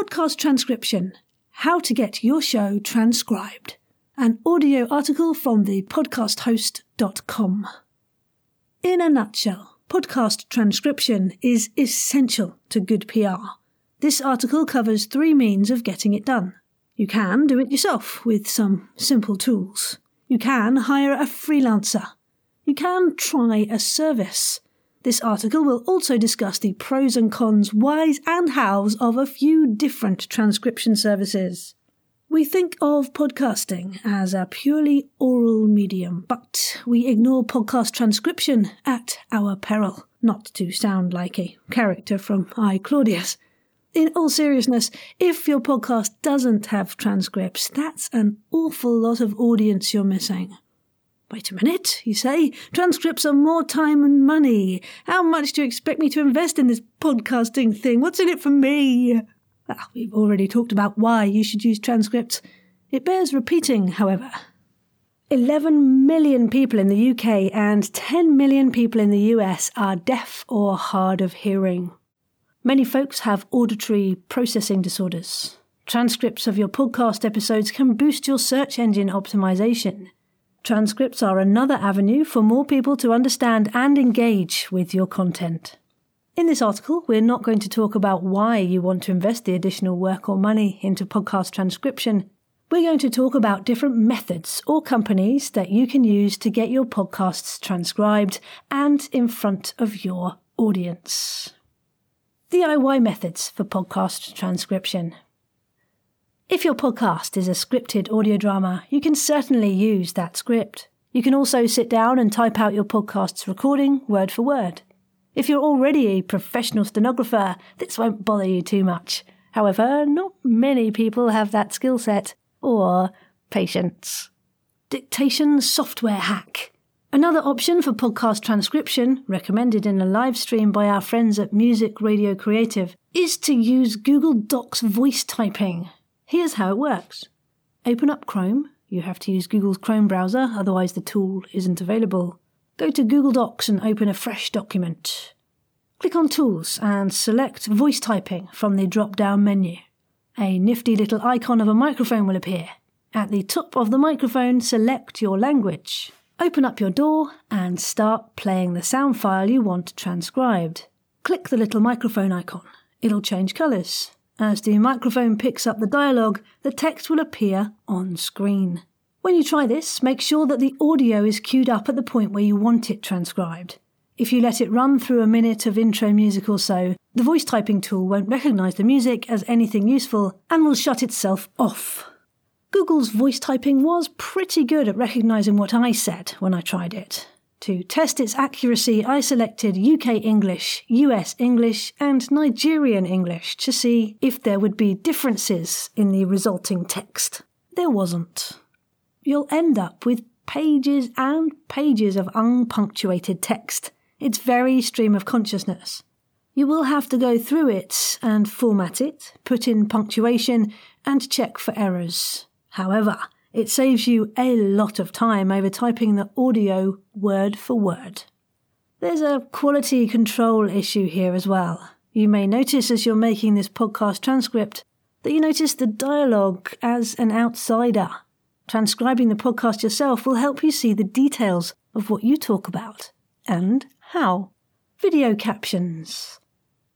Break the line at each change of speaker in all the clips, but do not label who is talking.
Podcast Transcription How to Get Your Show Transcribed. An audio article from the podcasthost.com. In a nutshell, podcast transcription is essential to good PR. This article covers three means of getting it done. You can do it yourself with some simple tools. You can hire a freelancer. You can try a service. This article will also discuss the pros and cons, whys and hows of a few different transcription services. We think of podcasting as a purely oral medium, but we ignore podcast transcription at our peril, not to sound like a character from I, Claudius. In all seriousness, if your podcast doesn't have transcripts, that's an awful lot of audience you're missing. Wait a minute, you say. Transcripts are more time and money. How much do you expect me to invest in this podcasting thing? What's in it for me? Well, we've already talked about why you should use transcripts. It bears repeating, however. 11 million people in the UK and 10 million people in the US are deaf or hard of hearing. Many folks have auditory processing disorders. Transcripts of your podcast episodes can boost your search engine optimization. Transcripts are another avenue for more people to understand and engage with your content. In this article, we're not going to talk about why you want to invest the additional work or money into podcast transcription. We're going to talk about different methods or companies that you can use to get your podcasts transcribed and in front of your audience. DIY methods for podcast transcription. If your podcast is a scripted audio drama, you can certainly use that script. You can also sit down and type out your podcast's recording word for word. If you're already a professional stenographer, this won't bother you too much. However, not many people have that skill set or patience. Dictation software hack. Another option for podcast transcription, recommended in a live stream by our friends at Music Radio Creative, is to use Google Docs voice typing. Here's how it works open up Chrome. You have to use Google's Chrome browser, otherwise, the tool isn't available. Go to Google Docs and open a fresh document. Click on Tools and select Voice Typing from the drop down menu. A nifty little icon of a microphone will appear. At the top of the microphone, select your language. Open up your DAW and start playing the sound file you want transcribed. Click the little microphone icon. It'll change colours. As the microphone picks up the dialogue, the text will appear on screen. When you try this, make sure that the audio is queued up at the point where you want it transcribed. If you let it run through a minute of intro music or so, the voice typing tool won't recognise the music as anything useful and will shut itself off. Google's voice typing was pretty good at recognising what I said when I tried it. To test its accuracy, I selected UK English, US English, and Nigerian English to see if there would be differences in the resulting text. There wasn't. You'll end up with pages and pages of unpunctuated text. It's very stream of consciousness. You will have to go through it and format it, put in punctuation, and check for errors. However, it saves you a lot of time over typing the audio word for word. There's a quality control issue here as well. You may notice as you're making this podcast transcript that you notice the dialogue as an outsider. Transcribing the podcast yourself will help you see the details of what you talk about and how. Video captions.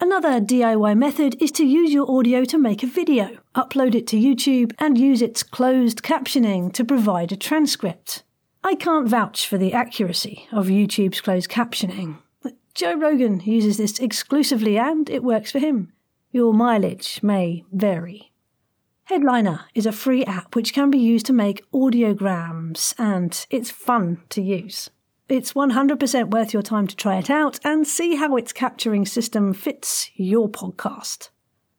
Another DIY method is to use your audio to make a video, upload it to YouTube, and use its closed captioning to provide a transcript. I can't vouch for the accuracy of YouTube's closed captioning, but Joe Rogan uses this exclusively and it works for him. Your mileage may vary. Headliner is a free app which can be used to make audiograms, and it's fun to use. It's 100% worth your time to try it out and see how its captioning system fits your podcast.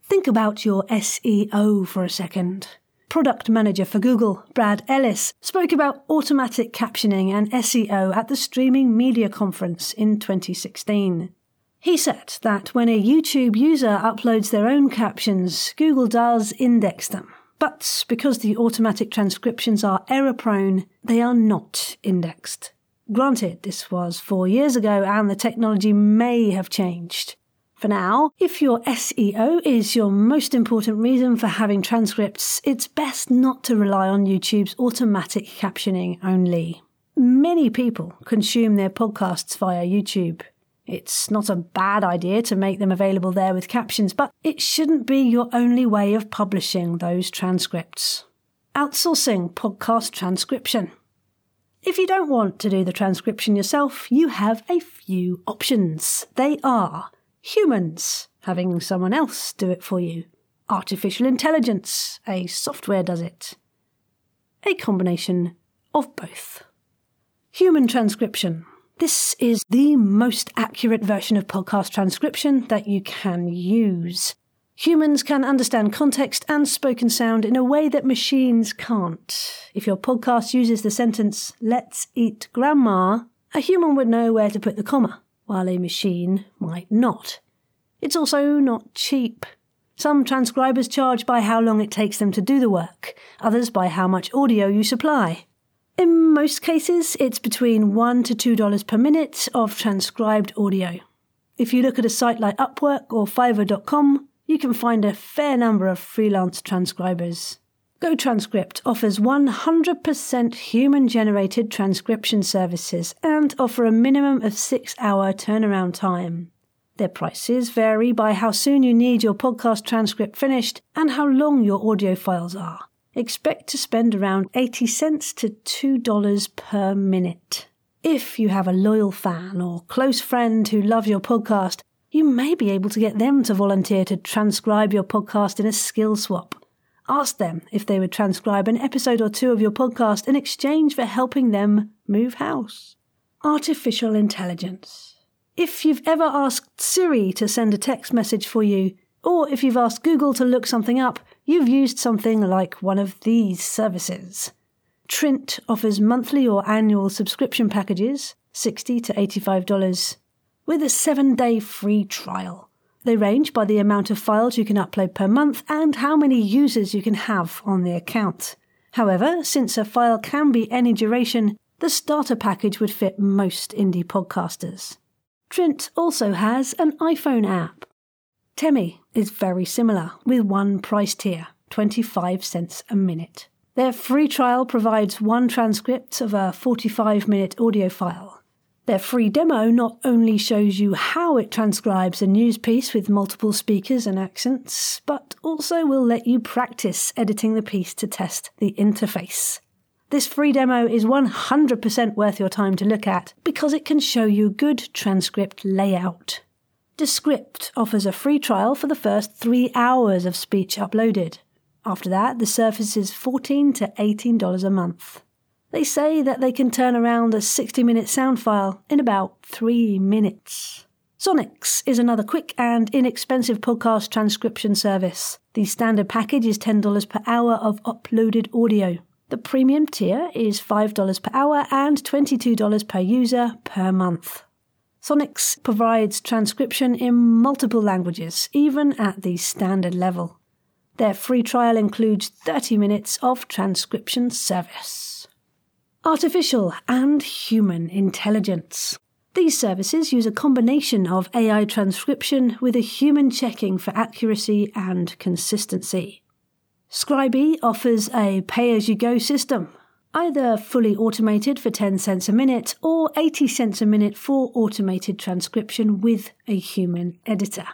Think about your SEO for a second. Product manager for Google, Brad Ellis, spoke about automatic captioning and SEO at the Streaming Media Conference in 2016. He said that when a YouTube user uploads their own captions, Google does index them. But because the automatic transcriptions are error prone, they are not indexed. Granted, this was four years ago and the technology may have changed. For now, if your SEO is your most important reason for having transcripts, it's best not to rely on YouTube's automatic captioning only. Many people consume their podcasts via YouTube. It's not a bad idea to make them available there with captions, but it shouldn't be your only way of publishing those transcripts. Outsourcing podcast transcription. If you don't want to do the transcription yourself, you have a few options. They are humans, having someone else do it for you, artificial intelligence, a software does it, a combination of both. Human transcription. This is the most accurate version of podcast transcription that you can use. Humans can understand context and spoken sound in a way that machines can't. If your podcast uses the sentence, let's eat grandma, a human would know where to put the comma, while a machine might not. It's also not cheap. Some transcribers charge by how long it takes them to do the work, others by how much audio you supply. In most cases, it's between $1 to $2 per minute of transcribed audio. If you look at a site like Upwork or Fiverr.com, you can find a fair number of freelance transcribers. GoTranscript offers 100% human generated transcription services and offer a minimum of six hour turnaround time. Their prices vary by how soon you need your podcast transcript finished and how long your audio files are. Expect to spend around 80 cents to $2 per minute. If you have a loyal fan or close friend who love your podcast, you may be able to get them to volunteer to transcribe your podcast in a skill swap. Ask them if they would transcribe an episode or two of your podcast in exchange for helping them move house. Artificial intelligence. If you've ever asked Siri to send a text message for you, or if you've asked Google to look something up, you've used something like one of these services. Trint offers monthly or annual subscription packages, 60 to $85 with a seven day free trial. They range by the amount of files you can upload per month and how many users you can have on the account. However, since a file can be any duration, the starter package would fit most indie podcasters. Trint also has an iPhone app. Temi is very similar, with one price tier, 25 cents a minute. Their free trial provides one transcript of a 45 minute audio file their free demo not only shows you how it transcribes a news piece with multiple speakers and accents, but also will let you practice editing the piece to test the interface. This free demo is 100% worth your time to look at because it can show you good transcript layout. Descript offers a free trial for the first three hours of speech uploaded. After that, the service is 14 to $18 a month. They say that they can turn around a 60 minute sound file in about three minutes. Sonix is another quick and inexpensive podcast transcription service. The standard package is $10 per hour of uploaded audio. The premium tier is $5 per hour and $22 per user per month. Sonix provides transcription in multiple languages, even at the standard level. Their free trial includes 30 minutes of transcription service. Artificial and human intelligence. These services use a combination of AI transcription with a human checking for accuracy and consistency. Scribie offers a pay as you go system, either fully automated for 10 cents a minute or 80 cents a minute for automated transcription with a human editor.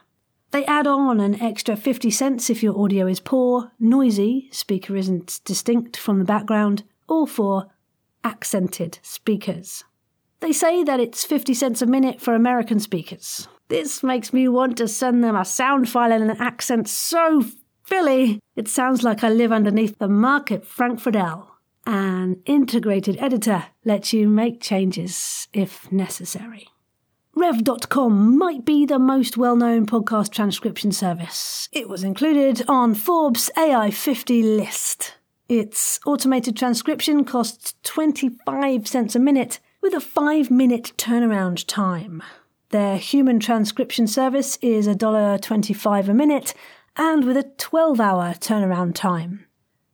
They add on an extra 50 cents if your audio is poor, noisy, speaker isn't distinct from the background, or for accented speakers. They say that it's 50 cents a minute for American speakers. This makes me want to send them a sound file in an accent so Philly, it sounds like I live underneath the Market Frankford El. An integrated editor lets you make changes if necessary. Rev.com might be the most well known podcast transcription service. It was included on Forbes AI 50 list. Its automated transcription costs 25 cents a minute with a 5 minute turnaround time. Their human transcription service is $1.25 a minute and with a 12 hour turnaround time.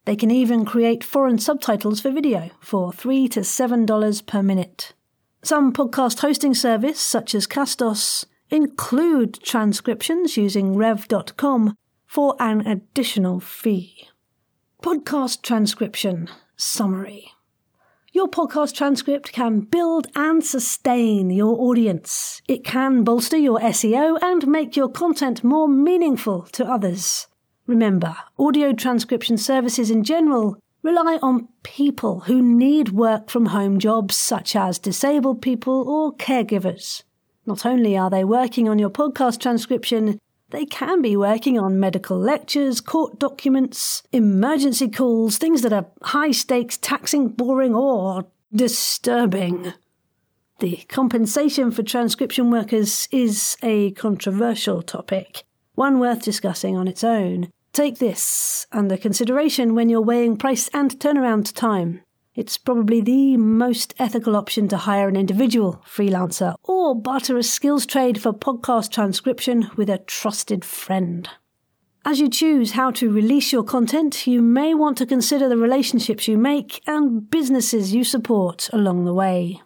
They can even create foreign subtitles for video for $3 to $7 per minute. Some podcast hosting service, such as Castos, include transcriptions using rev.com for an additional fee. Podcast transcription summary. Your podcast transcript can build and sustain your audience. It can bolster your SEO and make your content more meaningful to others. Remember, audio transcription services in general rely on people who need work from home jobs such as disabled people or caregivers. Not only are they working on your podcast transcription, they can be working on medical lectures, court documents, emergency calls, things that are high stakes, taxing, boring, or disturbing. The compensation for transcription workers is a controversial topic, one worth discussing on its own. Take this under consideration when you're weighing price and turnaround time. It's probably the most ethical option to hire an individual freelancer or barter a skills trade for podcast transcription with a trusted friend. As you choose how to release your content, you may want to consider the relationships you make and businesses you support along the way.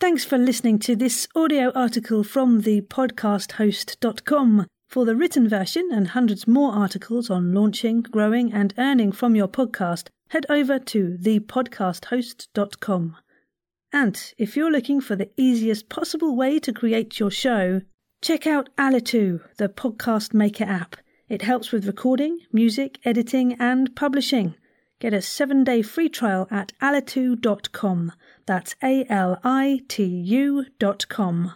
Thanks for listening to this audio article from the podcasthost.com. For the written version and hundreds more articles on launching, growing, and earning from your podcast, head over to thepodcasthost.com. And if you're looking for the easiest possible way to create your show, check out Alitu, the podcast maker app. It helps with recording, music, editing, and publishing. Get a seven day free trial at alitu.com. That's A L I T U.com.